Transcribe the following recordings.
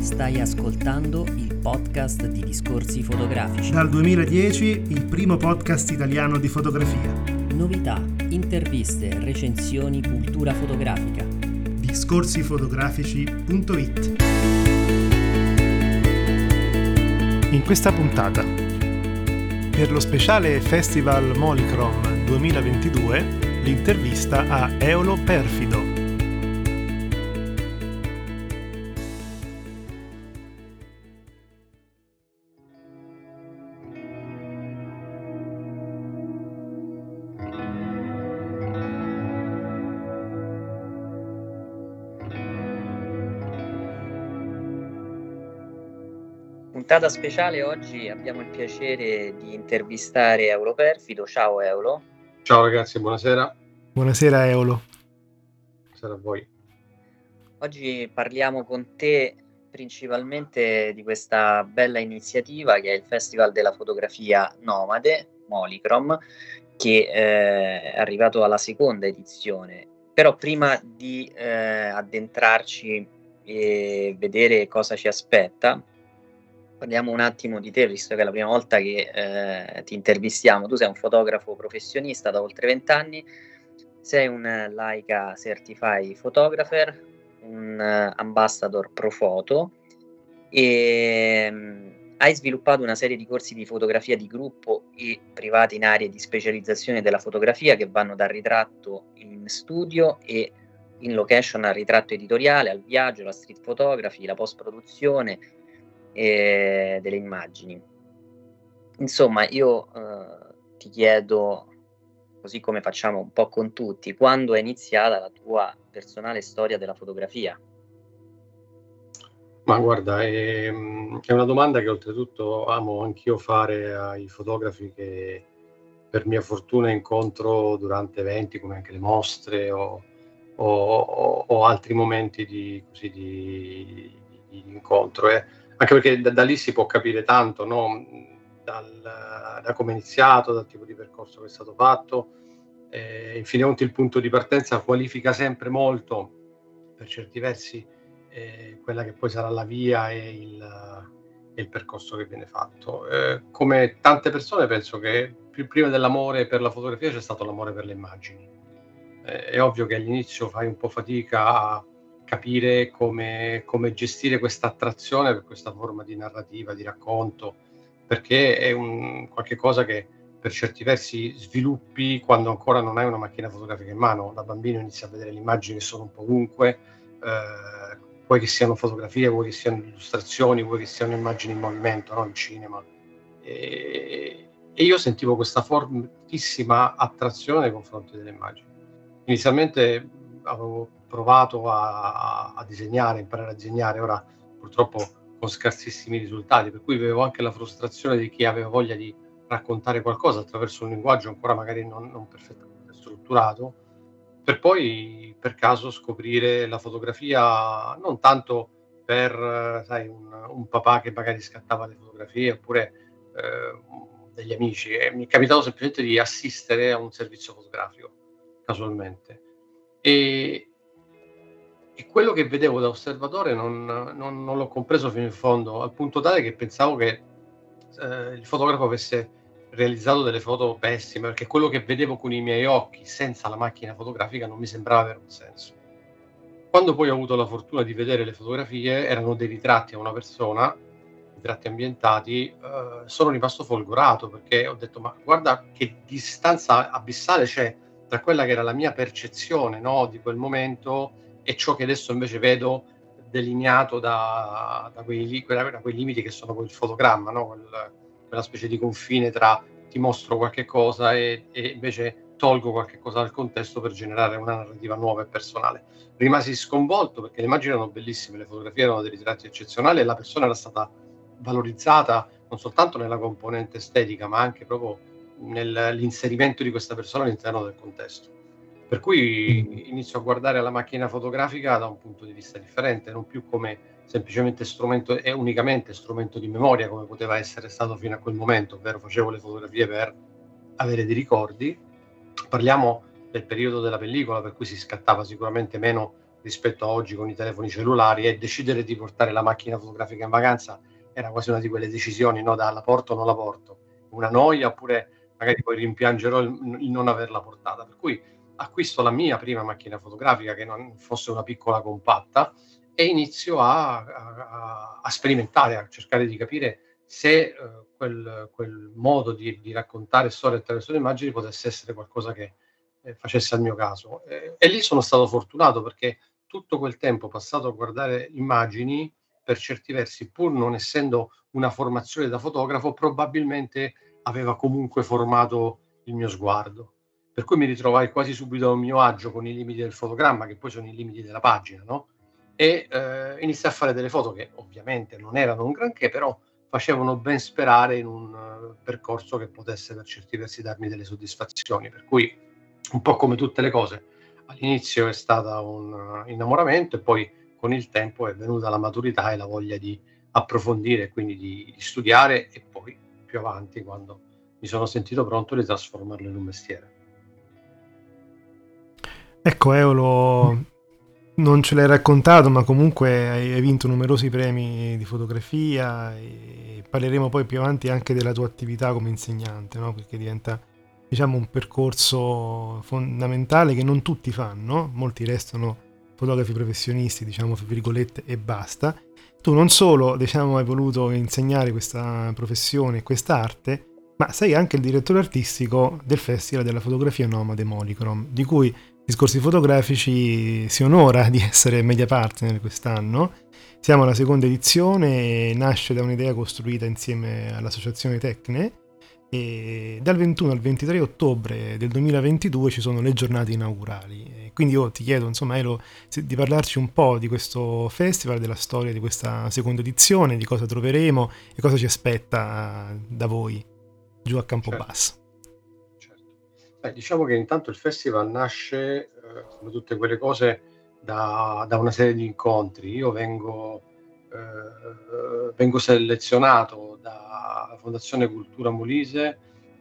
Stai ascoltando il podcast di Discorsi Fotografici. Dal 2010 il primo podcast italiano di fotografia. Novità, interviste, recensioni, cultura fotografica. Discorsifotografici.it In questa puntata, per lo speciale Festival Molicrom 2022, l'intervista a Eolo Perfido. Puntata speciale oggi abbiamo il piacere di intervistare Eolo Perfido. Ciao Eolo. Ciao ragazzi, buonasera. Buonasera Eolo. Buonasera a voi. Oggi parliamo con te principalmente di questa bella iniziativa che è il Festival della fotografia Nomade, Molicrom, che eh, è arrivato alla seconda edizione. Però prima di eh, addentrarci e vedere cosa ci aspetta, parliamo un attimo di te, visto che è la prima volta che eh, ti intervistiamo. Tu sei un fotografo professionista da oltre vent'anni, sei un Leica Certified Photographer, un ambassador pro foto e um, hai sviluppato una serie di corsi di fotografia di gruppo e privati in aree di specializzazione della fotografia che vanno dal ritratto in studio e in location al ritratto editoriale, al viaggio, alla street photography, la post produzione e delle immagini. Insomma, io eh, ti chiedo, così come facciamo un po' con tutti, quando è iniziata la tua personale storia della fotografia? Ma guarda, è, mm, è una domanda che oltretutto amo anch'io fare ai fotografi che per mia fortuna incontro durante eventi come anche le mostre o, o, o altri momenti di, così, di, di incontro. Eh anche perché da, da, lì si può capire tanto, no? Dal, da come è iniziato, dal tipo di percorso che è stato fatto. Eh, in fin il punto di partenza qualifica sempre molto, per certi versi, eh, quella che poi sarà la via e il, il percorso che viene fatto. Eh, come tante persone penso che più prima dell'amore per la fotografia c'è stato l'amore per le immagini. Eh, è ovvio che all'inizio fai un po' fatica a capire come, come gestire questa attrazione per questa forma di narrativa, di racconto, perché è un, qualche cosa che per certi versi sviluppi quando ancora non hai una macchina fotografica in mano. Da bambino inizi a vedere le immagini che sono un po' ovunque, eh, vuoi che siano fotografie, vuoi che siano illustrazioni, vuoi che siano immagini in movimento, no? in cinema. E, e io sentivo questa fortissima attrazione nei confronti delle immagini. Inizialmente avevo provato a, a, disegnare, imparare a disegnare, ora purtroppo con scarsissimi risultati, per cui avevo anche la frustrazione di chi aveva voglia di raccontare qualcosa attraverso un linguaggio ancora magari non, non perfettamente strutturato, per poi per caso scoprire la fotografia non tanto per sai, un, un papà che magari scattava le fotografie oppure eh, degli amici, e mi è capitato semplicemente di assistere a un servizio fotografico casualmente. E, e quello che vedevo da osservatore non, non, non l'ho compreso fino in fondo, al punto tale che pensavo che eh, il fotografo avesse realizzato delle foto pessime, perché quello che vedevo con i miei occhi senza la macchina fotografica non mi sembrava avere un senso. Quando poi ho avuto la fortuna di vedere le fotografie, erano dei ritratti a una persona, ritratti ambientati, eh, sono rimasto folgorato perché ho detto ma guarda che distanza abissale c'è tra quella che era la mia percezione no, di quel momento e ciò che adesso invece vedo delineato da, da, quei, da quei, limiti che sono quel fotogramma, no? quel, quella specie di confine tra ti mostro qualche cosa e, e, invece tolgo qualche cosa dal contesto per generare una narrativa nuova e personale. Rimasi sconvolto perché le immagini erano bellissime, le fotografie erano dei ritratti eccezionali e la persona era stata valorizzata non soltanto nella componente estetica, ma anche proprio nell'inserimento di questa persona all'interno del contesto. Per cui inizio a guardare la macchina fotografica da un punto di vista differente, non più come semplicemente strumento e unicamente strumento di memoria come poteva essere stato fino a quel momento, ovvero facevo le fotografie per avere dei ricordi. Parliamo del periodo della pellicola, per cui si scattava sicuramente meno rispetto a oggi con i telefoni cellulari e decidere di portare la macchina fotografica in vacanza era quasi una di quelle decisioni, no? Da la porto o non la porto, una noia oppure magari poi rimpiangerò il, il non averla portata. Per cui acquisto la mia prima macchina fotografica che non fosse una piccola compatta e inizio a, a, a sperimentare, a cercare di capire se uh, quel, quel, modo di, di, raccontare storie attraverso le immagini potesse essere qualcosa che eh, facesse al mio caso. Eh, e lì sono stato fortunato perché tutto quel tempo passato a guardare immagini, per certi versi, pur non essendo una formazione da fotografo, probabilmente aveva comunque formato il mio sguardo. Per cui mi ritrovai quasi subito a mio agio con i limiti del fotogramma, che poi sono i limiti della pagina, no? E eh, iniziai a fare delle foto che ovviamente non erano un granché, però facevano ben sperare in un uh, percorso che potesse per certi versi darmi delle soddisfazioni. Per cui, un po' come tutte le cose, all'inizio è stato un uh, innamoramento e poi con il tempo è venuta la maturità e la voglia di approfondire, quindi di, di studiare e poi più avanti, quando mi sono sentito pronto, di trasformarlo in un mestiere. Ecco, Eolo, non ce l'hai raccontato, ma comunque hai, vinto numerosi premi di fotografia e parleremo poi più avanti anche della tua attività come insegnante, no? perché diventa diciamo un percorso fondamentale che non tutti fanno, molti restano fotografi professionisti, diciamo virgolette e basta. Tu non solo diciamo, hai voluto insegnare questa professione questa arte, ma sei anche il direttore artistico del Festival della fotografia nomade Molicrom, di cui Discorsi fotografici si onora di essere media partner quest'anno. Siamo alla seconda edizione, nasce da un'idea costruita insieme all'associazione Tecne e dal 21 al 23 ottobre del 2022 ci sono le giornate inaugurali. Quindi io ti chiedo, insomma, Elo, di parlarci un po' di questo festival, della storia di questa seconda edizione, di cosa troveremo e cosa ci aspetta da voi giù a Campobasso. Certo. Beh, diciamo che intanto il festival nasce, eh, come tutte quelle cose, da, da, una serie di incontri. Io vengo, eh, vengo selezionato dalla Fondazione Cultura Molise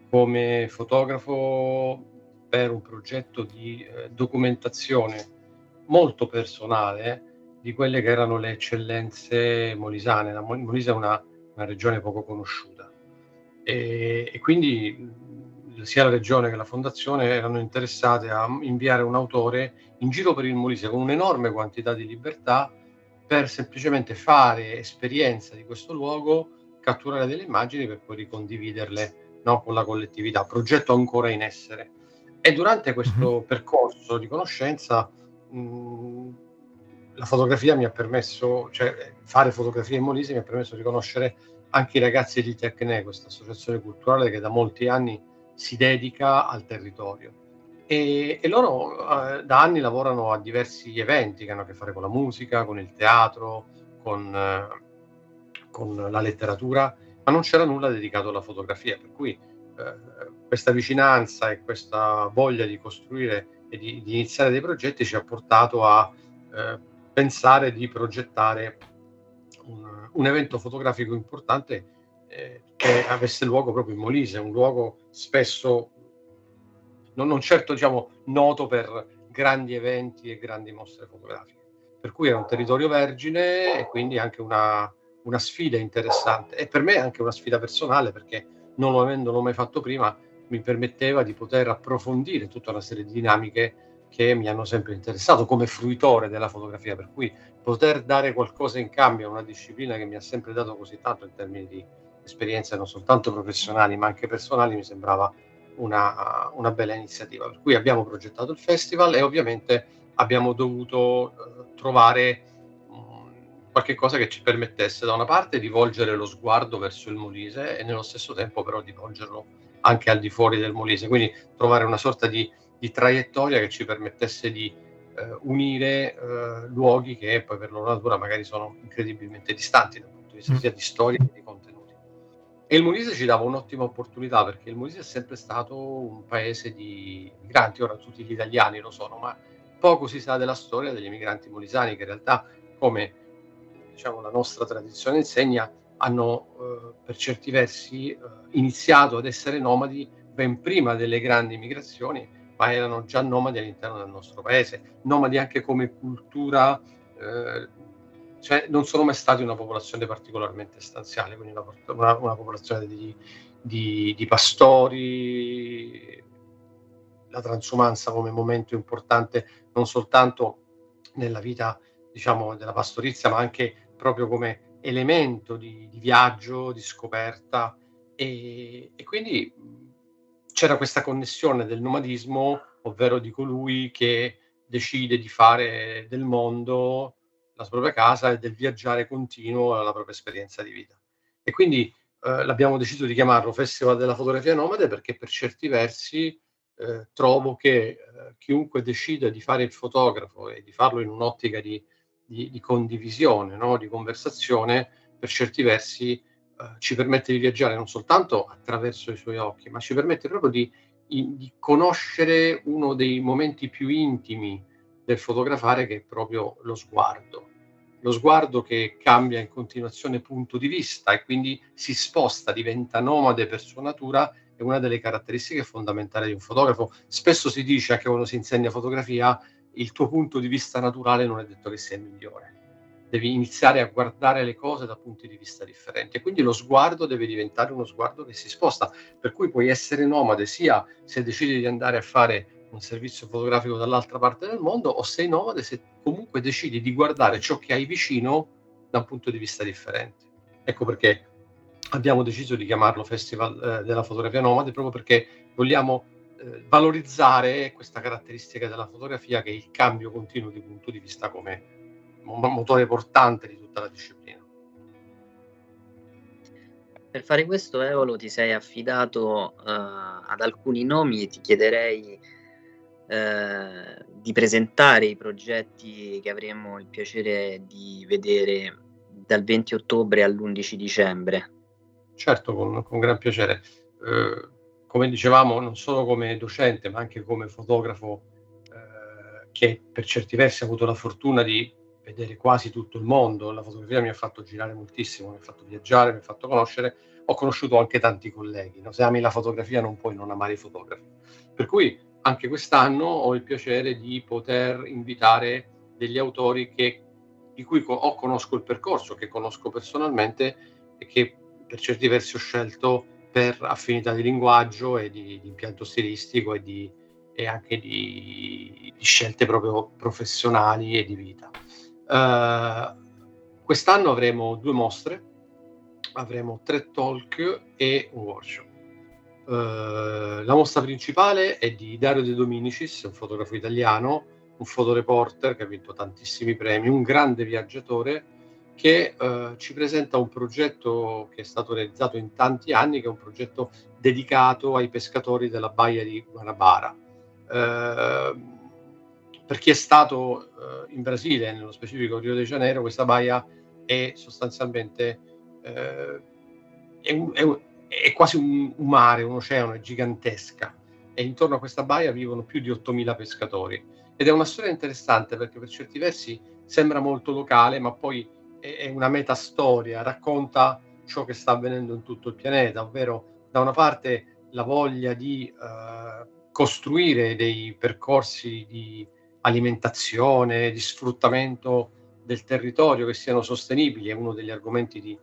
come fotografo per un progetto di eh, documentazione molto personale di quelle che erano le eccellenze molisane. La Molise è una, una regione poco conosciuta e, e quindi sia la regione che la fondazione erano interessate a inviare un autore in giro per il Molise con un'enorme quantità di libertà per semplicemente fare esperienza di questo luogo, catturare delle immagini per poi ricondividerle no, con la collettività, progetto ancora in essere. E durante questo mm-hmm. percorso di conoscenza mh, la fotografia mi ha permesso, cioè fare fotografia in Molise mi ha permesso di conoscere anche i ragazzi di Tecne, questa associazione culturale che da molti anni si dedica al territorio. E, e loro eh, da anni lavorano a diversi eventi che hanno a che fare con la musica, con il teatro, con, eh, con la letteratura, ma non c'era nulla dedicato alla fotografia, per cui eh, questa vicinanza e questa voglia di costruire e di, di, iniziare dei progetti ci ha portato a eh, pensare di progettare un, un evento fotografico importante eh, che avesse luogo proprio in Molise, un luogo spesso non, non certo diciamo, noto per grandi eventi e grandi mostre fotografiche. Per cui era un territorio vergine e quindi anche una, una sfida interessante e per me anche una sfida personale perché non avendolo mai fatto prima mi permetteva di poter approfondire tutta una serie di dinamiche che mi hanno sempre interessato come fruitore della fotografia, per cui poter dare qualcosa in cambio a una disciplina che mi ha sempre dato così tanto in termini di esperienze non soltanto professionali ma anche personali mi sembrava una, una bella iniziativa. Per cui abbiamo progettato il festival e ovviamente abbiamo dovuto eh, trovare um, qualche cosa che ci permettesse da una parte di volgere lo sguardo verso il Molise e nello stesso tempo però di volgerlo anche al di fuori del Molise, quindi trovare una sorta di, di traiettoria che ci permettesse di eh, unire eh, luoghi che poi per loro natura magari sono incredibilmente distanti dal punto di vista mm. sia di storia che di contenuti. E il Molise ci dava un'ottima opportunità perché il Molise è sempre stato un paese di migranti, ora tutti gli italiani lo sono, ma poco si sa della storia degli emigranti molisani che in realtà, come diciamo, la nostra tradizione insegna, hanno eh, per certi versi eh, iniziato ad essere nomadi ben prima delle grandi migrazioni ma erano già nomadi all'interno del nostro paese, nomadi anche come cultura, eh, cioè non sono mai stati una popolazione particolarmente stanziale, quindi una, una, una popolazione di, di, di pastori, la transumanza come momento importante non soltanto nella vita diciamo della pastorizia ma anche proprio come elemento di, di viaggio, di scoperta. E, e, quindi c'era questa connessione del nomadismo, ovvero di colui che decide di fare del mondo la propria casa e del viaggiare continuo la propria esperienza di vita. E quindi eh, l'abbiamo deciso di chiamarlo Festival della fotografia nomade perché per certi versi eh, trovo che eh, chiunque decida di fare il fotografo e di farlo in un'ottica di, di, di condivisione, no? di conversazione, per certi versi eh, ci permette di viaggiare non soltanto attraverso i suoi occhi, ma ci permette proprio di, di conoscere uno dei momenti più intimi del fotografare che è proprio lo sguardo. Lo sguardo che cambia in continuazione punto di vista e quindi si sposta, diventa nomade per sua natura è una delle caratteristiche fondamentali di un fotografo. Spesso si dice anche quando si insegna fotografia, il tuo punto di vista naturale non è detto che sia il migliore. Devi iniziare a guardare le cose da punti di vista differenti e quindi lo sguardo deve diventare uno sguardo che si sposta, per cui puoi essere nomade sia se decidi di andare a fare un servizio fotografico dall'altra parte del mondo o sei nomade se comunque decidi di guardare ciò che hai vicino da un punto di vista differente. Ecco perché abbiamo deciso di chiamarlo Festival eh, della fotografia nomade proprio perché vogliamo eh, valorizzare questa caratteristica della fotografia che è il cambio continuo di punto di vista come motore portante di tutta la disciplina. Per fare questo, Eolo, ti sei affidato uh, ad alcuni nomi e ti chiederei uh, di presentare i progetti che avremo il piacere di vedere dal 20 ottobre all'11 dicembre. Certo, con, con gran piacere. Eh, come dicevamo, non solo come docente, ma anche come fotografo eh, che per certi versi ha avuto la fortuna di vedere quasi tutto il mondo. La fotografia mi ha fatto girare moltissimo, mi ha fatto viaggiare, mi ha fatto conoscere. Ho conosciuto anche tanti colleghi. No? Se ami la fotografia non puoi non amare i fotografi. Per cui anche quest'anno ho il piacere di poter invitare degli autori che, di cui o conosco il percorso, che conosco personalmente e che per certi versi ho scelto per affinità di linguaggio e di, di impianto stilistico e, di, e anche di, di, scelte proprio professionali e di vita. Uh, quest'anno avremo due mostre, avremo tre talk e un workshop. Uh, la mostra principale è di Dario De Dominicis, un fotografo italiano, un fotoreporter che ha vinto tantissimi premi, un grande viaggiatore che eh, ci presenta un progetto che è stato realizzato in tanti anni, che è un progetto dedicato ai pescatori della baia di Guanabara. Eh, per chi è stato eh, in Brasile, nello specifico Rio de Janeiro, questa baia è sostanzialmente eh, è, un, è, un, è, quasi un, un mare, un oceano, è gigantesca e intorno a questa baia vivono più di 8.000 pescatori. Ed è una storia interessante perché per certi versi sembra molto locale, ma poi è una metastoria, racconta ciò che sta avvenendo in tutto il pianeta, ovvero da una parte la voglia di eh, costruire dei percorsi di alimentazione, di sfruttamento del territorio che siano sostenibili, è uno degli argomenti di,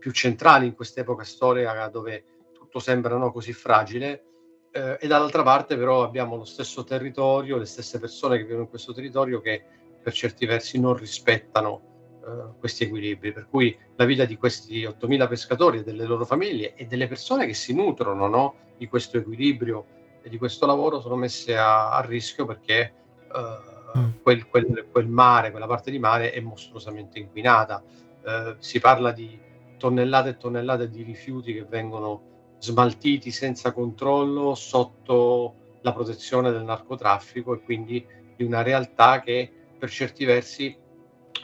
più centrali in quest'epoca storica dove tutto sembra no, così fragile, eh, e dall'altra parte però abbiamo lo stesso territorio, le stesse persone che vivono in questo territorio che per certi versi non rispettano eh, questi equilibri, per cui la vita di questi 8.000 pescatori e delle loro famiglie e delle persone che si nutrono no, di questo equilibrio e di questo lavoro sono messe a, a rischio perché uh, mm. quel, quel, quel, mare, quella parte di mare è mostruosamente inquinata. Uh, si parla di tonnellate e tonnellate di rifiuti che vengono smaltiti senza controllo sotto la protezione del narcotraffico e quindi di una realtà che per certi versi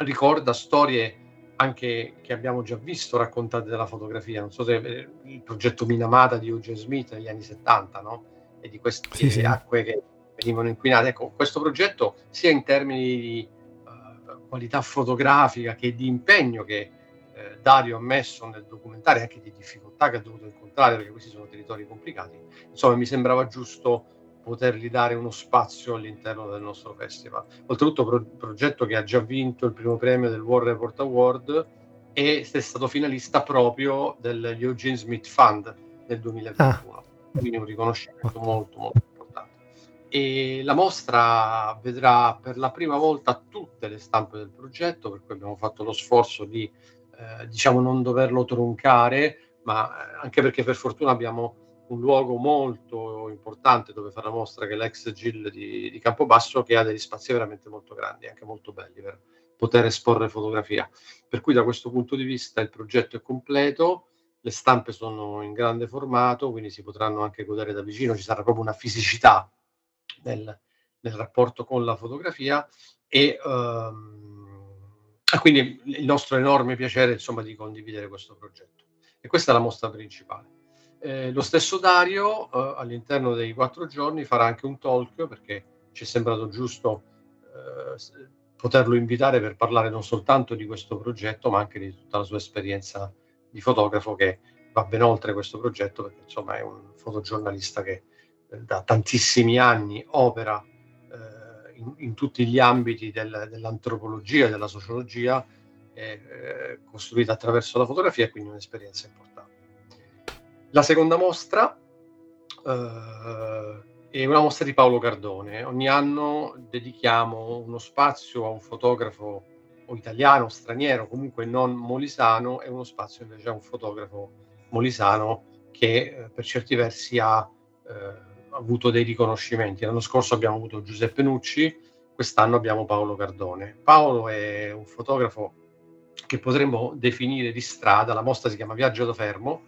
ricorda storie anche che abbiamo già visto raccontate dalla fotografia. Non so se eh, il progetto Minamata di Eugene Smith negli anni 70, no? E di queste sì, sì. acque che venivano inquinate. Ecco, questo progetto, sia in termini di uh, qualità fotografica che di impegno che uh, Dario ha messo nel documentario, anche di difficoltà che ha dovuto incontrare, perché questi sono territori complicati, insomma, mi sembrava giusto potergli dare uno spazio all'interno del nostro festival. Oltretutto, pro- progetto che ha già vinto il primo premio del World Report Award e è stato finalista proprio del Eugene Smith Fund nel 2021. Ah. Quindi un riconoscimento molto, molto importante. E la mostra vedrà per la prima volta tutte le stampe del progetto, per cui abbiamo fatto lo sforzo di eh, diciamo non doverlo troncare, ma eh, anche perché per fortuna abbiamo un luogo molto importante dove fare la mostra, che è l'ex GIL di, di Campobasso, che ha degli spazi veramente molto grandi, anche molto belli per poter esporre fotografia. Per cui da questo punto di vista il progetto è completo, le stampe sono in grande formato, quindi si potranno anche godere da vicino, ci sarà proprio una fisicità nel, nel rapporto con la fotografia e um, quindi il nostro enorme piacere insomma di condividere questo progetto. E questa è la mostra principale. Eh, lo stesso Dario eh, all'interno dei quattro giorni farà anche un talk perché ci è sembrato giusto eh, poterlo invitare per parlare non soltanto di questo progetto ma anche di tutta la sua esperienza di fotografo che va ben oltre questo progetto perché insomma è un fotogiornalista che eh, da tantissimi anni opera in, in, tutti gli ambiti del, dell'antropologia della sociologia eh, costruita attraverso la fotografia quindi un'esperienza importante. La seconda mostra eh, è una mostra di Paolo Cardone. Ogni anno dedichiamo uno spazio a un fotografo o italiano, straniero, comunque non molisano, e uno spazio invece a un fotografo molisano che eh, per certi versi ha eh, avuto dei riconoscimenti. L'anno scorso abbiamo avuto Giuseppe Nucci, quest'anno abbiamo Paolo Cardone. Paolo è un fotografo che potremmo definire di strada, la mostra si chiama Viaggio da Fermo,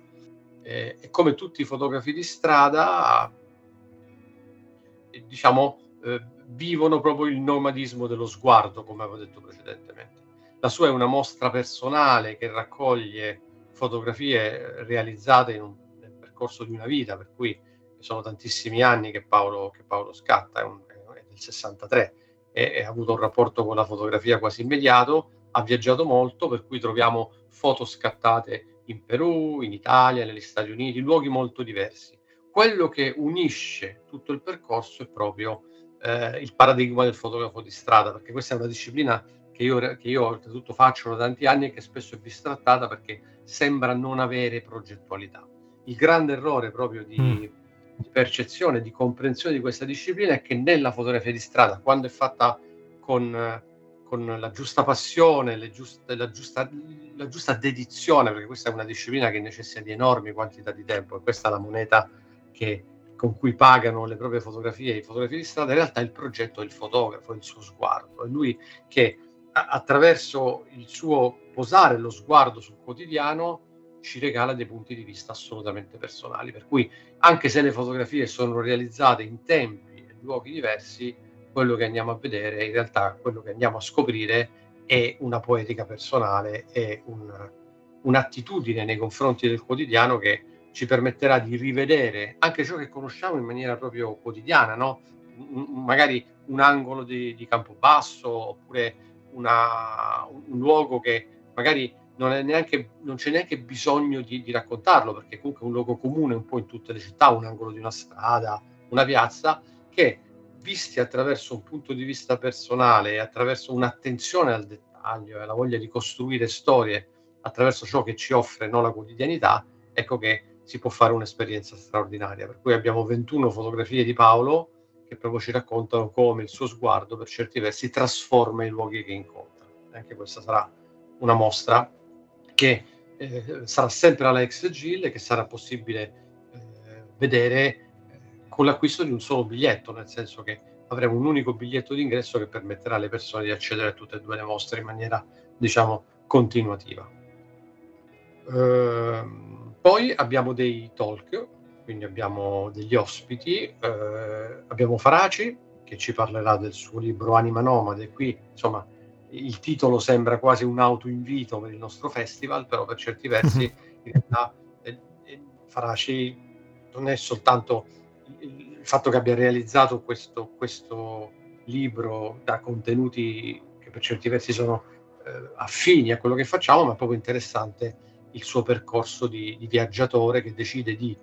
eh, e come tutti i fotografi di strada, eh, diciamo, eh, vivono proprio il nomadismo dello sguardo, come avevo detto precedentemente. La sua è una mostra personale che raccoglie fotografie realizzate un, nel percorso di una vita, per cui sono tantissimi anni che Paolo, che Paolo scatta, è, un, è del 63 e, ha avuto un rapporto con la fotografia quasi immediato, ha viaggiato molto, per cui troviamo foto scattate in Perù, in Italia, negli Stati Uniti, luoghi molto diversi. Quello che unisce tutto il percorso è proprio eh, il paradigma del fotografo di strada, perché questa è una disciplina che io, che io oltretutto faccio da tanti anni e che spesso è bistrattata perché sembra non avere progettualità. Il grande errore proprio di, mm. Di percezione, di comprensione di questa disciplina è che nella fotografia di strada, quando è fatta con con la giusta passione, giuste, la, giusta, la, giusta, dedizione, perché questa è una disciplina che necessita di enormi quantità di tempo e questa è la moneta che, con cui pagano le proprie fotografie i fotografi di strada, in realtà il progetto è il fotografo, il suo sguardo, è lui che attraverso il suo posare lo sguardo sul quotidiano ci regala dei punti di vista assolutamente personali, per cui anche se le fotografie sono realizzate in tempi e luoghi diversi, quello che andiamo a vedere, in realtà quello che andiamo a scoprire è una poetica personale, è un, un'attitudine nei confronti del quotidiano che ci permetterà di rivedere anche ciò che conosciamo in maniera proprio quotidiana, no? magari un angolo di, di Campobasso oppure una, un luogo che magari non, neanche, non c'è neanche bisogno di, di, raccontarlo perché comunque è un luogo comune un po' in tutte le città, un angolo di una strada, una piazza che visti attraverso un punto di vista personale e attraverso un'attenzione al dettaglio e la voglia di costruire storie attraverso ciò che ci offre no, la quotidianità, ecco che si può fare un'esperienza straordinaria. Per cui abbiamo 21 fotografie di Paolo che proprio ci raccontano come il suo sguardo per certi versi trasforma i luoghi che incontra. Anche questa sarà una mostra che eh, sarà sempre alla ex Gil e che sarà possibile eh, vedere con l'acquisto di un solo biglietto, nel senso che avremo un unico biglietto d'ingresso che permetterà alle persone di accedere a tutte e due le mostre in maniera, diciamo, continuativa. Uh, poi abbiamo dei talk, quindi abbiamo degli ospiti, uh, abbiamo Faraci che ci parlerà del suo libro Anima Nomade, qui insomma il titolo sembra quasi un autoinvito per il nostro festival, però per certi versi in realtà eh, Faraci non è soltanto il fatto che abbia realizzato questo, questo libro da contenuti che per certi versi sono eh, affini a quello che facciamo, ma è proprio interessante il suo percorso di, di viaggiatore che decide di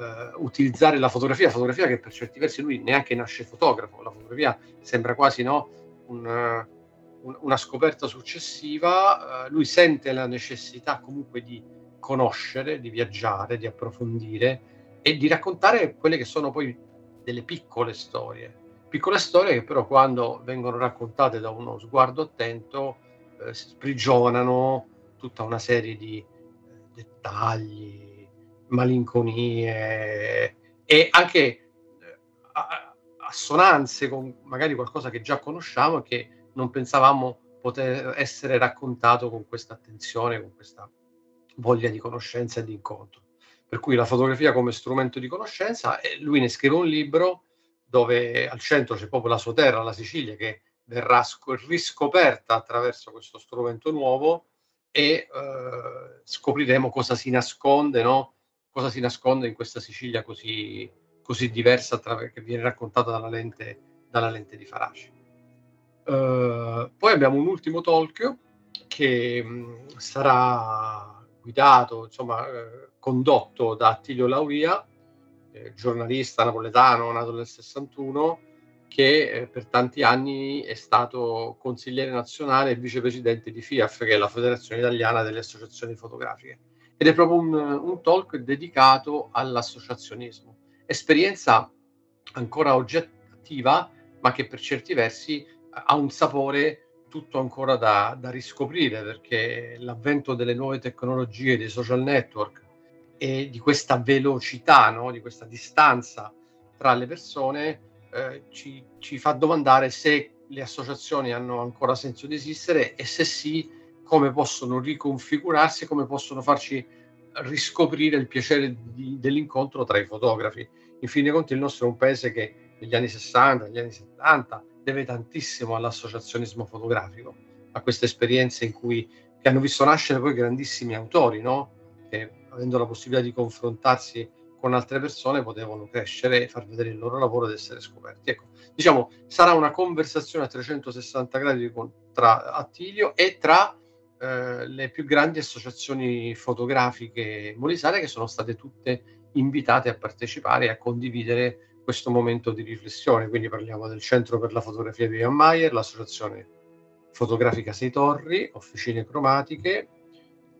eh, utilizzare la fotografia, la fotografia che per certi versi lui neanche nasce fotografo, la fotografia sembra quasi no, un, un, una scoperta successiva, eh, lui sente la necessità comunque di conoscere, di viaggiare, di approfondire e di raccontare quelle che sono poi delle piccole storie. Piccole storie che però quando vengono raccontate da uno sguardo attento eh, sprigionano tutta una serie di eh, dettagli, malinconie e anche eh, assonanze con magari qualcosa che già conosciamo e che non pensavamo poter essere raccontato con questa attenzione, con questa voglia di conoscenza e di incontro. Per cui la fotografia come strumento di conoscenza, e lui ne scrive un libro dove al centro c'è proprio la sua terra, la Sicilia, che verrà sc- riscoperta attraverso questo strumento nuovo e eh, scopriremo cosa si nasconde, no? cosa si nasconde in questa Sicilia così, così diversa attraver- che viene raccontata dalla lente, dalla lente di Faraci. Uh, poi abbiamo un ultimo talk che mh, sarà guidato, insomma, eh, condotto da Attilio Lauria, eh, giornalista napoletano nato nel 61, che eh, per tanti anni è stato consigliere nazionale e vicepresidente di FIAF, che è la Federazione Italiana delle Associazioni Fotografiche. Ed è proprio un, un talk dedicato all'associazionismo. Esperienza ancora oggettiva, ma che per certi versi ha un sapore tutto ancora da, da riscoprire, perché l'avvento delle nuove tecnologie, dei social network e di questa velocità, no? di questa distanza tra le persone, eh, ci, ci, fa domandare se le associazioni hanno ancora senso di esistere e se sì, come possono riconfigurarsi, come possono farci riscoprire il piacere di, dell'incontro tra i fotografi. In fin dei conti il nostro è un paese che negli anni 60, negli anni 70 deve tantissimo all'associazionismo fotografico, a queste esperienze in cui, che hanno visto nascere poi grandissimi autori, no? che avendo la possibilità di confrontarsi con altre persone potevano crescere, far vedere il loro lavoro ed essere scoperti. Ecco, diciamo, sarà una conversazione a 360 gradi con, tra Attilio e tra eh, le più grandi associazioni fotografiche molisane che sono state tutte invitate a partecipare e a condividere questo momento di riflessione. Quindi parliamo del Centro per la Fotografia di Ian Mayer, l'Associazione Fotografica Sei Torri, Officine Cromatiche,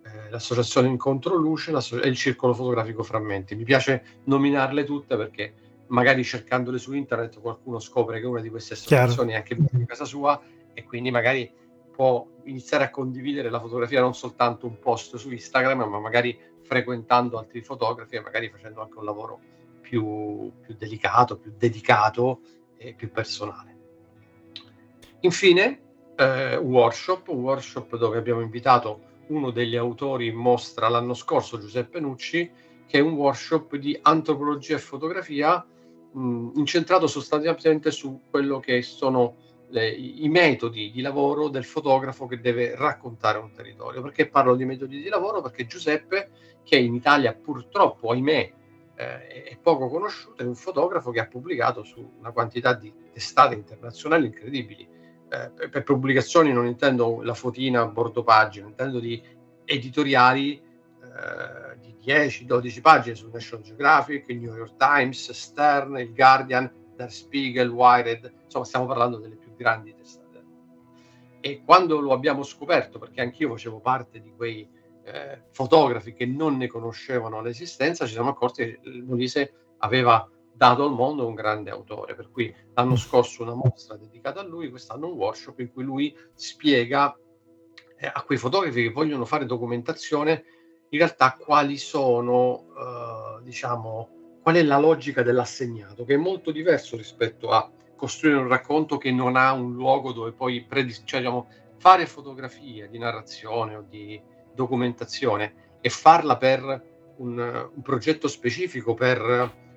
eh, l'associazione Incontro Luce e il Circolo Fotografico Frammenti. Mi piace nominarle tutte perché magari cercandole su internet qualcuno scopre che una di queste associazioni Chiaro. è anche in casa sua e quindi magari può iniziare a condividere la fotografia non soltanto un post su Instagram, ma magari frequentando altri fotografi e magari facendo anche un lavoro più, più delicato, più dedicato e più personale. Infine, eh, workshop, un workshop dove abbiamo invitato uno degli autori in mostra l'anno scorso, Giuseppe Nucci, che è un workshop di antropologia e fotografia mh, incentrato sostanzialmente su quello che sono le, i metodi di lavoro del fotografo che deve raccontare un territorio. Perché parlo di metodi di lavoro? Perché Giuseppe, che in Italia purtroppo, ahimè, eh, è poco conosciuto, è un fotografo che ha pubblicato su una quantità di testate internazionali incredibili eh, per pubblicazioni non intendo la fotina a bordo pagina, intendo di editoriali eh, di 10-12 pagine su National Geographic, il New York Times, Stern, il Guardian, Der Spiegel, Wired, insomma stiamo parlando delle più grandi testate. E quando lo abbiamo scoperto, perché anch'io facevo parte di quei eh, fotografi che non ne conoscevano l'esistenza, ci siamo accorti che Molise aveva dato al mondo un grande autore. Per cui l'anno mm. scorso una mostra dedicata a lui, quest'anno un workshop in cui lui spiega eh, a quei fotografi che vogliono fare documentazione in realtà quali sono, eh, diciamo, qual è la logica dell'assegnato, che è molto diverso rispetto a costruire un racconto che non ha un luogo dove poi predis- cioè, diciamo, fare fotografie di narrazione o di documentazione e farla per un, un progetto specifico, per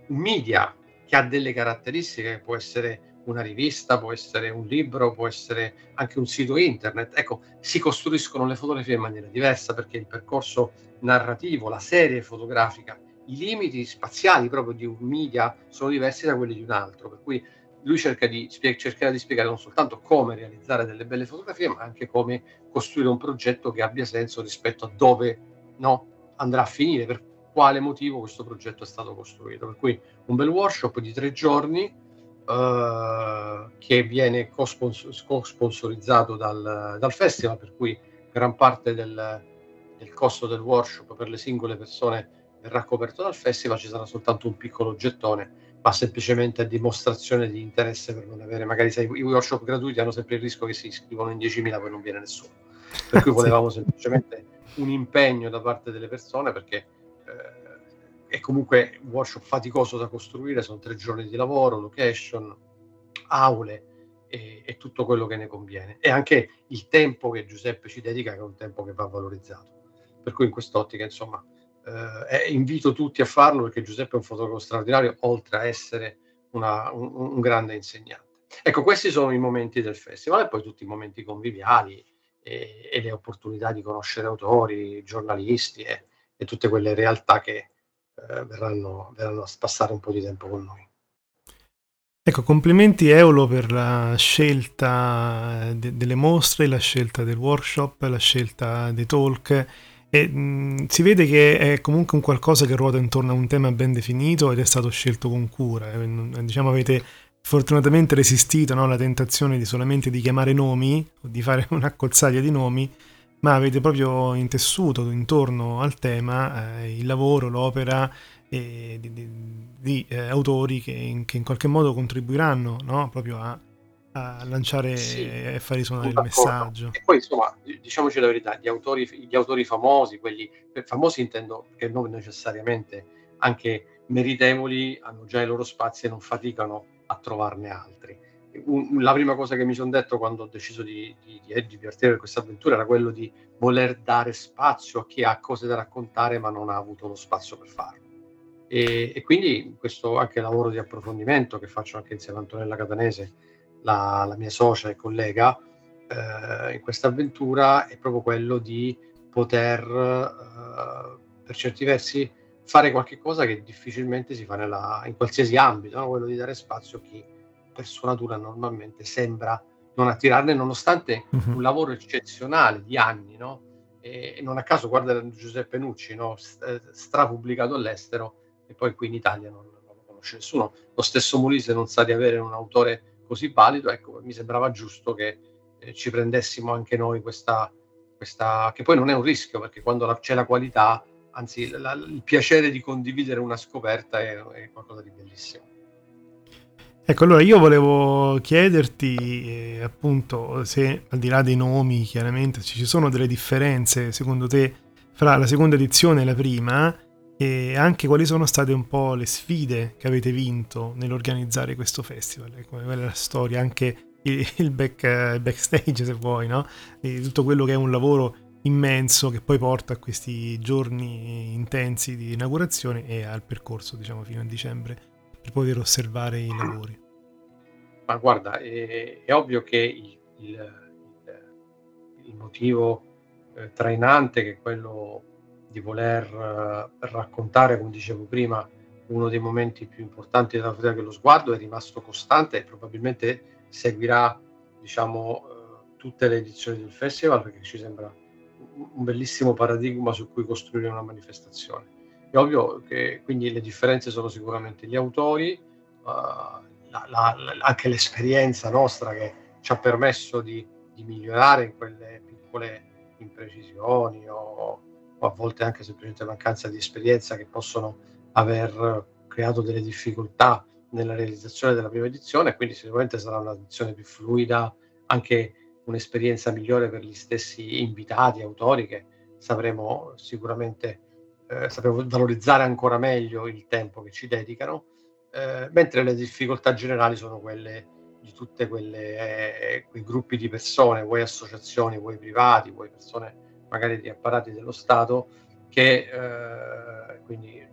un media che ha delle caratteristiche, può essere una rivista, può essere un libro, può essere anche un sito internet. Ecco, si costruiscono le fotografie in maniera diversa perché il percorso narrativo, la serie fotografica, i limiti spaziali proprio di un media sono diversi da quelli di un altro. Per cui lui cerca di, cercherà di spiegare non soltanto come realizzare delle belle fotografie, ma anche come costruire un progetto che abbia senso rispetto a dove no, andrà a finire. Per quale motivo questo progetto è stato costruito. Per cui un bel workshop di tre giorni eh, che viene co-sponsorizzato dal, dal, festival, per cui gran parte del, del, costo del workshop per le singole persone verrà coperto dal festival, ci sarà soltanto un piccolo gettone, ma semplicemente a dimostrazione di interesse per non avere, magari sai, i workshop gratuiti hanno sempre il rischio che si iscrivono in 10.000 poi non viene nessuno. Per cui volevamo semplicemente un impegno da parte delle persone perché eh, è comunque un workshop faticoso da costruire, sono tre giorni di lavoro, location, aule e, e, tutto quello che ne conviene. E anche il tempo che Giuseppe ci dedica, che è un tempo che va valorizzato. Per cui in quest'ottica, insomma, eh, invito tutti a farlo perché Giuseppe è un fotografo straordinario, oltre a essere una, un, un, grande insegnante. Ecco, questi sono i momenti del festival e poi tutti i momenti conviviali e, e le opportunità di conoscere autori, giornalisti e, e tutte quelle realtà che, eh, verranno, verranno a passare un po' di tempo con noi. Ecco, complimenti Eolo per la scelta de- delle mostre, la scelta del workshop, la scelta dei talk. E, mh, si vede che è comunque un qualcosa che ruota intorno a un tema ben definito ed è stato scelto con cura. Eh, diciamo avete fortunatamente resistito no, alla tentazione di solamente di chiamare nomi o di fare un'accozzaglia di nomi ma avete proprio intessuto intorno al tema eh, il lavoro, l'opera eh, di, di, di eh, autori che in, che in, qualche modo contribuiranno no? proprio a, a lanciare sì, e far risuonare il messaggio. E poi insomma, diciamoci la verità, gli autori, gli autori famosi, quelli famosi intendo che non necessariamente anche meritevoli, hanno già i loro spazi e non faticano a trovarne altri un, la prima cosa che mi sono detto quando ho deciso di, di, di, di partire per questa avventura era quello di voler dare spazio a chi ha cose da raccontare ma non ha avuto lo spazio per farlo. E, e quindi questo anche lavoro di approfondimento che faccio anche insieme a Antonella Catanese, la, la mia socia e collega, eh, in questa avventura è proprio quello di poter, eh, per certi versi, fare qualche cosa che difficilmente si fa nella, in qualsiasi ambito, no? quello di dare spazio a chi per sua natura normalmente sembra non attirarne, nonostante uh-huh. un lavoro eccezionale di anni, no? E, non a caso guarda Giuseppe Nucci, no? Eh, strapubblicato all'estero e poi qui in Italia non, non, lo conosce nessuno. Lo stesso Molise non sa di avere un autore così valido, ecco, mi sembrava giusto che eh, ci prendessimo anche noi questa, questa, che poi non è un rischio, perché quando la, c'è la qualità, anzi la, il piacere di condividere una scoperta è, è qualcosa di bellissimo. Ecco, allora io volevo chiederti eh, appunto se al di là dei nomi chiaramente ci sono delle differenze secondo te fra la seconda edizione e la prima e anche quali sono state un po' le sfide che avete vinto nell'organizzare questo festival, ecco, qual è la storia, anche il, il back, backstage se vuoi, no? di tutto quello che è un lavoro immenso che poi porta a questi giorni intensi di inaugurazione e al percorso diciamo fino a dicembre per poter osservare i lavori? Ma guarda, è, è ovvio che il, il, il motivo eh, trainante, che è quello di voler eh, raccontare, come dicevo prima, uno dei momenti più importanti della fotografia, che lo sguardo è rimasto costante e probabilmente seguirà, diciamo, eh, tutte le edizioni del festival perché ci sembra un bellissimo paradigma su cui costruire una manifestazione. È ovvio che quindi le differenze sono sicuramente gli autori, uh, la, la, anche l'esperienza nostra che ci ha permesso di, di migliorare in quelle piccole imprecisioni o, a volte anche semplicemente mancanza di esperienza che possono aver creato delle difficoltà nella realizzazione della prima edizione, quindi sicuramente sarà un'edizione più fluida, anche un'esperienza migliore per gli stessi invitati, autori che sapremo sicuramente eh, sapevo valorizzare ancora meglio il tempo che ci dedicano, eh, mentre le difficoltà generali sono quelle di tutti eh, quei gruppi di persone, vuoi associazioni, vuoi privati, vuoi persone magari di apparati dello Stato, che, eh, quindi,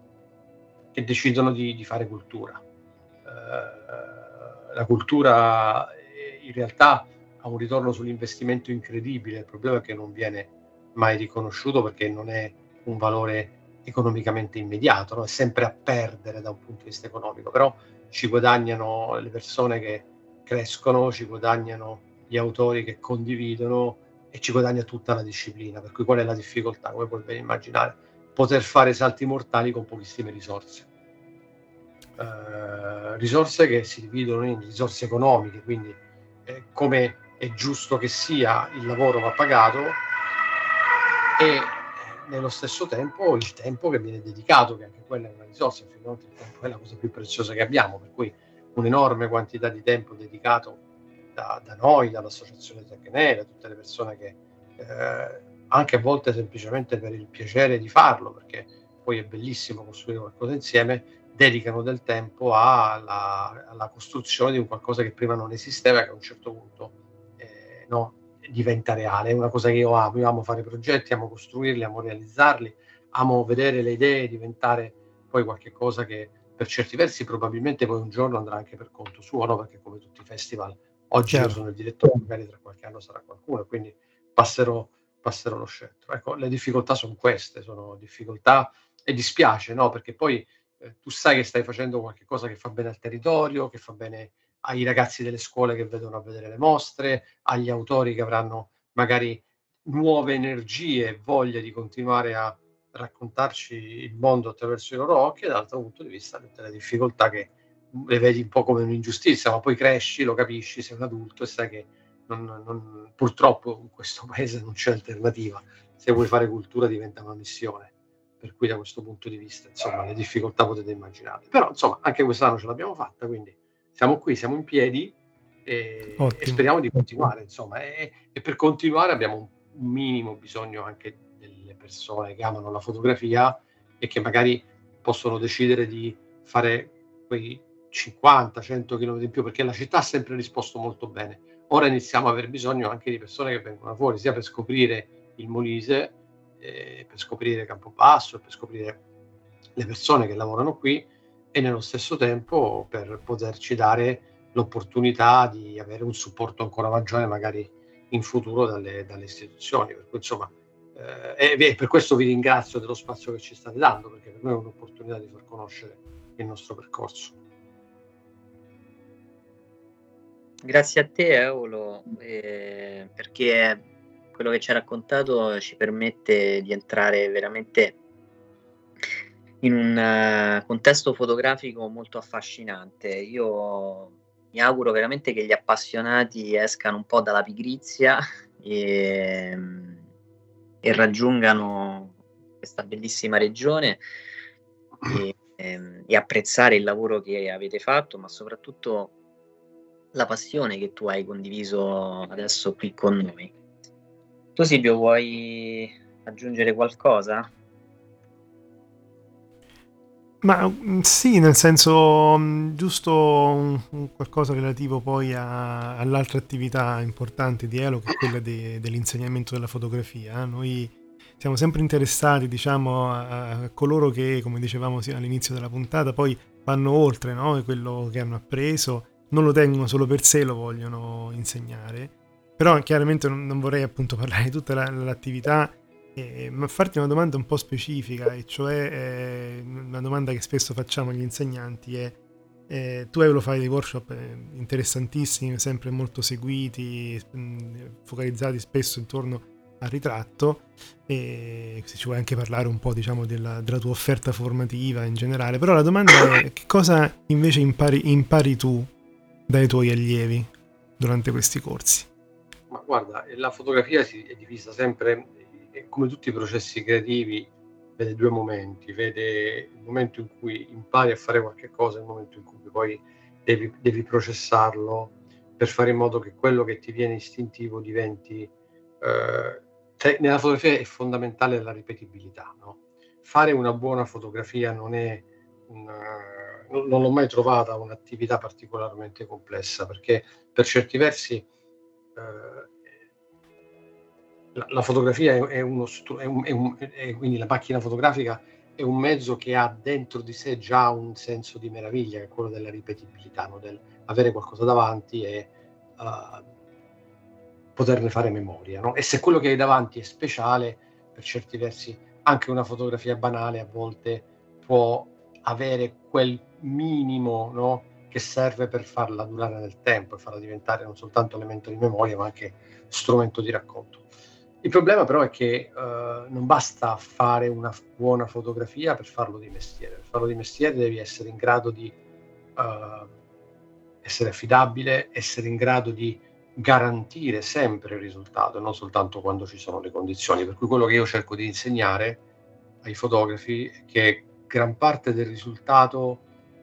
che decidono di, di, fare cultura. Eh, la cultura eh, in realtà ha un ritorno sull'investimento incredibile, il problema è che non viene mai riconosciuto perché non è un valore economicamente immediato, no? è sempre a perdere da un punto di vista economico, però ci guadagnano le persone che crescono, ci guadagnano gli autori che condividono e ci guadagna tutta la disciplina, per cui qual è la difficoltà? Come puoi ben immaginare, poter fare salti mortali con pochissime risorse. Uh, risorse che si dividono in risorse economiche, quindi eh, come è giusto che sia, il lavoro va pagato e nello stesso tempo il tempo che viene dedicato, che anche quella è una risorsa, il tempo è la cosa più preziosa che abbiamo, per cui un'enorme quantità di tempo dedicato da, da noi, dall'associazione Tecne, da tutte le persone che eh, anche a volte semplicemente per il piacere di farlo, perché poi è bellissimo costruire qualcosa insieme, dedicano del tempo alla, alla costruzione di un qualcosa che prima non esisteva, che a un certo punto eh, no, diventa reale. È una cosa che io amo, io amo fare progetti, amo costruirli, amo realizzarli, amo vedere le idee diventare poi qualcosa che per certi versi probabilmente poi un giorno andrà anche per conto suo, no? perché come tutti i festival, oggi io sono il direttore, magari tra qualche anno sarà qualcuno, quindi passerò, passerò lo scettro. Ecco, le difficoltà sono queste, sono difficoltà e dispiace, no? perché poi eh, tu sai che stai facendo qualcosa che fa bene al territorio, che fa bene ai ragazzi delle scuole che vedono a vedere le mostre, agli autori che avranno magari nuove energie e voglia di continuare a raccontarci il mondo attraverso i loro occhi e dall'altro punto di vista tutte le difficoltà che le vedi un po' come un'ingiustizia, ma poi cresci, lo capisci, sei un adulto e sai che non, non, purtroppo in questo paese non c'è alternativa. Se vuoi fare cultura diventa una missione. Per cui da questo punto di vista, insomma, le difficoltà potete immaginare. Però, insomma, anche quest'anno ce l'abbiamo fatta, quindi siamo qui, siamo in piedi e, e speriamo di continuare, insomma. E, e per continuare abbiamo un minimo bisogno anche persone che amano la fotografia e che magari possono decidere di fare quei 50-100 km in più perché la città ha sempre risposto molto bene. Ora iniziamo ad aver bisogno anche di persone che vengono fuori sia per scoprire il Molise, eh, per scoprire Campobasso, per scoprire le persone che lavorano qui e nello stesso tempo per poterci dare l'opportunità di avere un supporto ancora maggiore magari in futuro dalle, dalle istituzioni. Per cui insomma eh, e per questo vi ringrazio dello spazio che ci state dando, perché per noi è un'opportunità di far conoscere il nostro percorso. Grazie a te Eolo, eh, perché quello che ci ha raccontato ci permette di entrare veramente in un uh, contesto fotografico molto affascinante. Io mi auguro veramente che gli appassionati escano un po' dalla pigrizia e e raggiungano questa bellissima regione e, ehm, e, apprezzare il lavoro che avete fatto, ma soprattutto la passione che tu hai condiviso adesso qui con noi. Tu Silvio vuoi aggiungere qualcosa? Ma mm, sì, nel senso mm, giusto un, un qualcosa relativo poi a, all'altra attività importante di Elo, che è quella de, dell'insegnamento della fotografia. Noi siamo sempre interessati, diciamo, a, a coloro che, come dicevamo all'inizio della puntata, poi vanno oltre no? quello che hanno appreso, non lo tengono solo per sé, lo vogliono insegnare. Però chiaramente non, non vorrei appunto parlare di tutta la, l'attività eh, ma farti una domanda un po' specifica, e cioè eh, una domanda che spesso facciamo agli insegnanti è eh, tu lo fai dei workshop eh, interessantissimi, sempre molto seguiti, mm, focalizzati spesso intorno al ritratto e se ci vuoi anche parlare un po' diciamo della, della tua offerta formativa in generale, però la domanda è che cosa invece impari, impari tu dai tuoi allievi durante questi corsi? Ma guarda, la fotografia si è divisa sempre come tutti i processi creativi, vede due momenti, vede il momento in cui impari a fare qualche cosa e il momento in cui poi devi, devi processarlo per fare in modo che quello che ti viene istintivo diventi... Eh, cioè, nella fotografia è fondamentale la ripetibilità. No? Fare una buona fotografia non è una, non, l'ho mai trovata un'attività particolarmente complessa perché per certi versi eh, la, la fotografia è, è, uno, è, un, è, un, quindi la macchina fotografica è un mezzo che ha dentro di sé già un senso di meraviglia, che è quello della ripetibilità, no? del avere qualcosa davanti e uh, poterne fare memoria. No? E se quello che hai davanti è speciale, per certi versi anche una fotografia banale a volte può avere quel minimo no? che serve per farla durare nel tempo e farla diventare non soltanto elemento di memoria, ma anche strumento di racconto. Il problema però è che uh, non basta fare una buona fotografia per farlo di mestiere. Per farlo di mestiere devi essere in grado di uh, essere affidabile, essere in grado di garantire sempre il risultato, non soltanto quando ci sono le condizioni. Per cui quello che io cerco di insegnare ai fotografi è che gran parte del risultato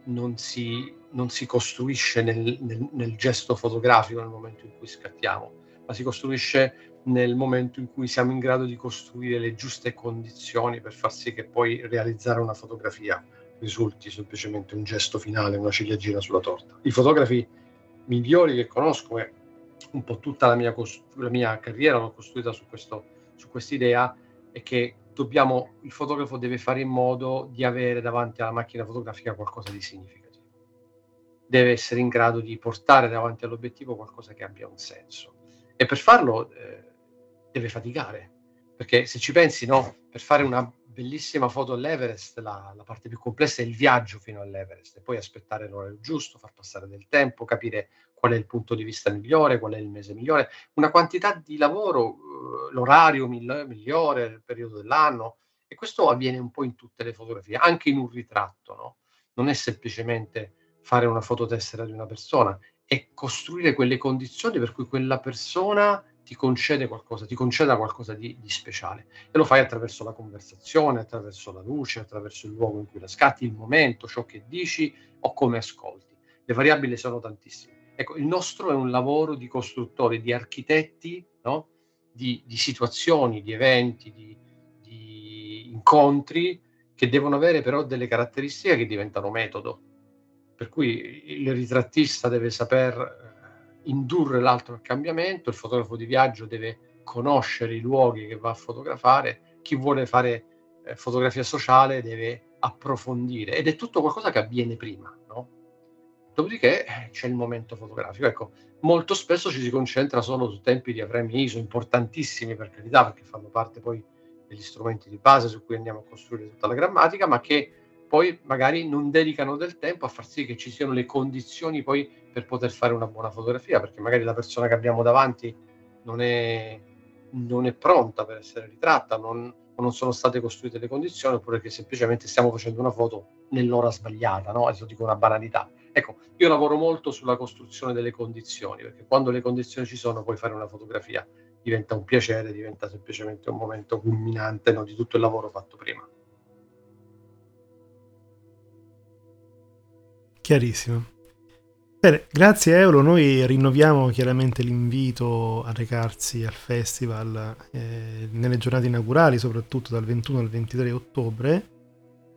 non si, non si costruisce nel, nel, nel gesto fotografico nel momento in cui scattiamo, ma si costruisce nel momento in cui siamo in grado di costruire le giuste condizioni per far sì che poi realizzare una fotografia risulti semplicemente un gesto finale, una ciliegina sulla torta. I fotografi migliori che conosco, e un po' tutta la mia, la mia carriera l'ho costruita su, questo, su quest'idea, è che dobbiamo, il fotografo deve fare in modo di avere davanti alla macchina fotografica qualcosa di significativo. Deve essere in grado di portare davanti all'obiettivo qualcosa che abbia un senso. E per farlo eh, deve faticare, perché se ci pensi, no, per fare una bellissima foto all'Everest, la, la, parte più complessa è il viaggio fino all'Everest e poi aspettare l'orario giusto, far passare del tempo, capire qual è il punto di vista migliore, qual è il mese migliore, una quantità di lavoro, uh, l'orario migliore, il periodo dell'anno e questo avviene un po' in tutte le fotografie, anche in un ritratto, no? Non è semplicemente fare una fototessera di una persona, è costruire quelle condizioni per cui quella persona ti concede qualcosa, ti conceda qualcosa di, di, speciale. E lo fai attraverso la conversazione, attraverso la luce, attraverso il luogo in cui la scatti, il momento, ciò che dici o come ascolti. Le variabili sono tantissime. Ecco, il nostro è un lavoro di costruttori, di architetti, no? di, di, situazioni, di eventi, di, di incontri che devono avere però delle caratteristiche che diventano metodo. Per cui il ritrattista deve saper indurre l'altro al cambiamento, il fotografo di viaggio deve conoscere i luoghi che va a fotografare, chi vuole fare eh, fotografia sociale deve approfondire ed è tutto qualcosa che avviene prima? Dopodiché eh, c'è il momento fotografico. Ecco, molto spesso ci si concentra solo su tempi di frame ISO, importantissimi per carità, perché fanno parte poi degli strumenti di base su cui andiamo a costruire tutta la grammatica, ma che poi magari non dedicano del tempo a far sì che ci siano le condizioni poi per poter fare una buona fotografia, perché magari la persona che abbiamo davanti non è, non è pronta per essere ritratta, non, non sono state costruite le condizioni, oppure che semplicemente stiamo facendo una foto nell'ora sbagliata, no? Adesso dico una banalità. Ecco, io lavoro molto sulla costruzione delle condizioni, perché quando le condizioni ci sono, poi fare una fotografia diventa un piacere, diventa semplicemente un momento culminante no, di tutto il lavoro fatto prima. Chiarissimo. Bene, grazie Eolo, noi rinnoviamo chiaramente l'invito a recarsi al festival eh, nelle giornate inaugurali, soprattutto dal 21 al 23 ottobre,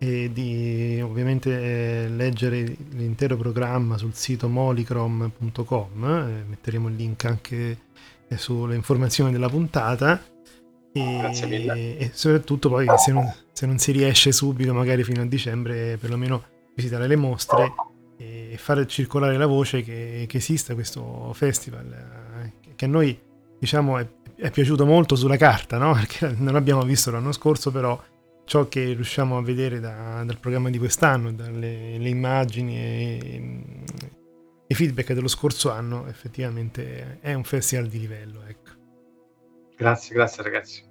e di ovviamente eh, leggere l'intero programma sul sito molicrom.com, eh, metteremo il link anche eh, sulle informazioni della puntata. E. E soprattutto poi se non, se non si riesce subito, magari fino a dicembre, perlomeno visitare le mostre e fare circolare la voce che, che esista questo festival che a noi diciamo è, è, piaciuto molto sulla carta no? perché non l'abbiamo visto l'anno scorso però ciò che riusciamo a vedere da, dal programma di quest'anno dalle immagini e i feedback dello scorso anno effettivamente è un festival di livello ecco. grazie grazie ragazzi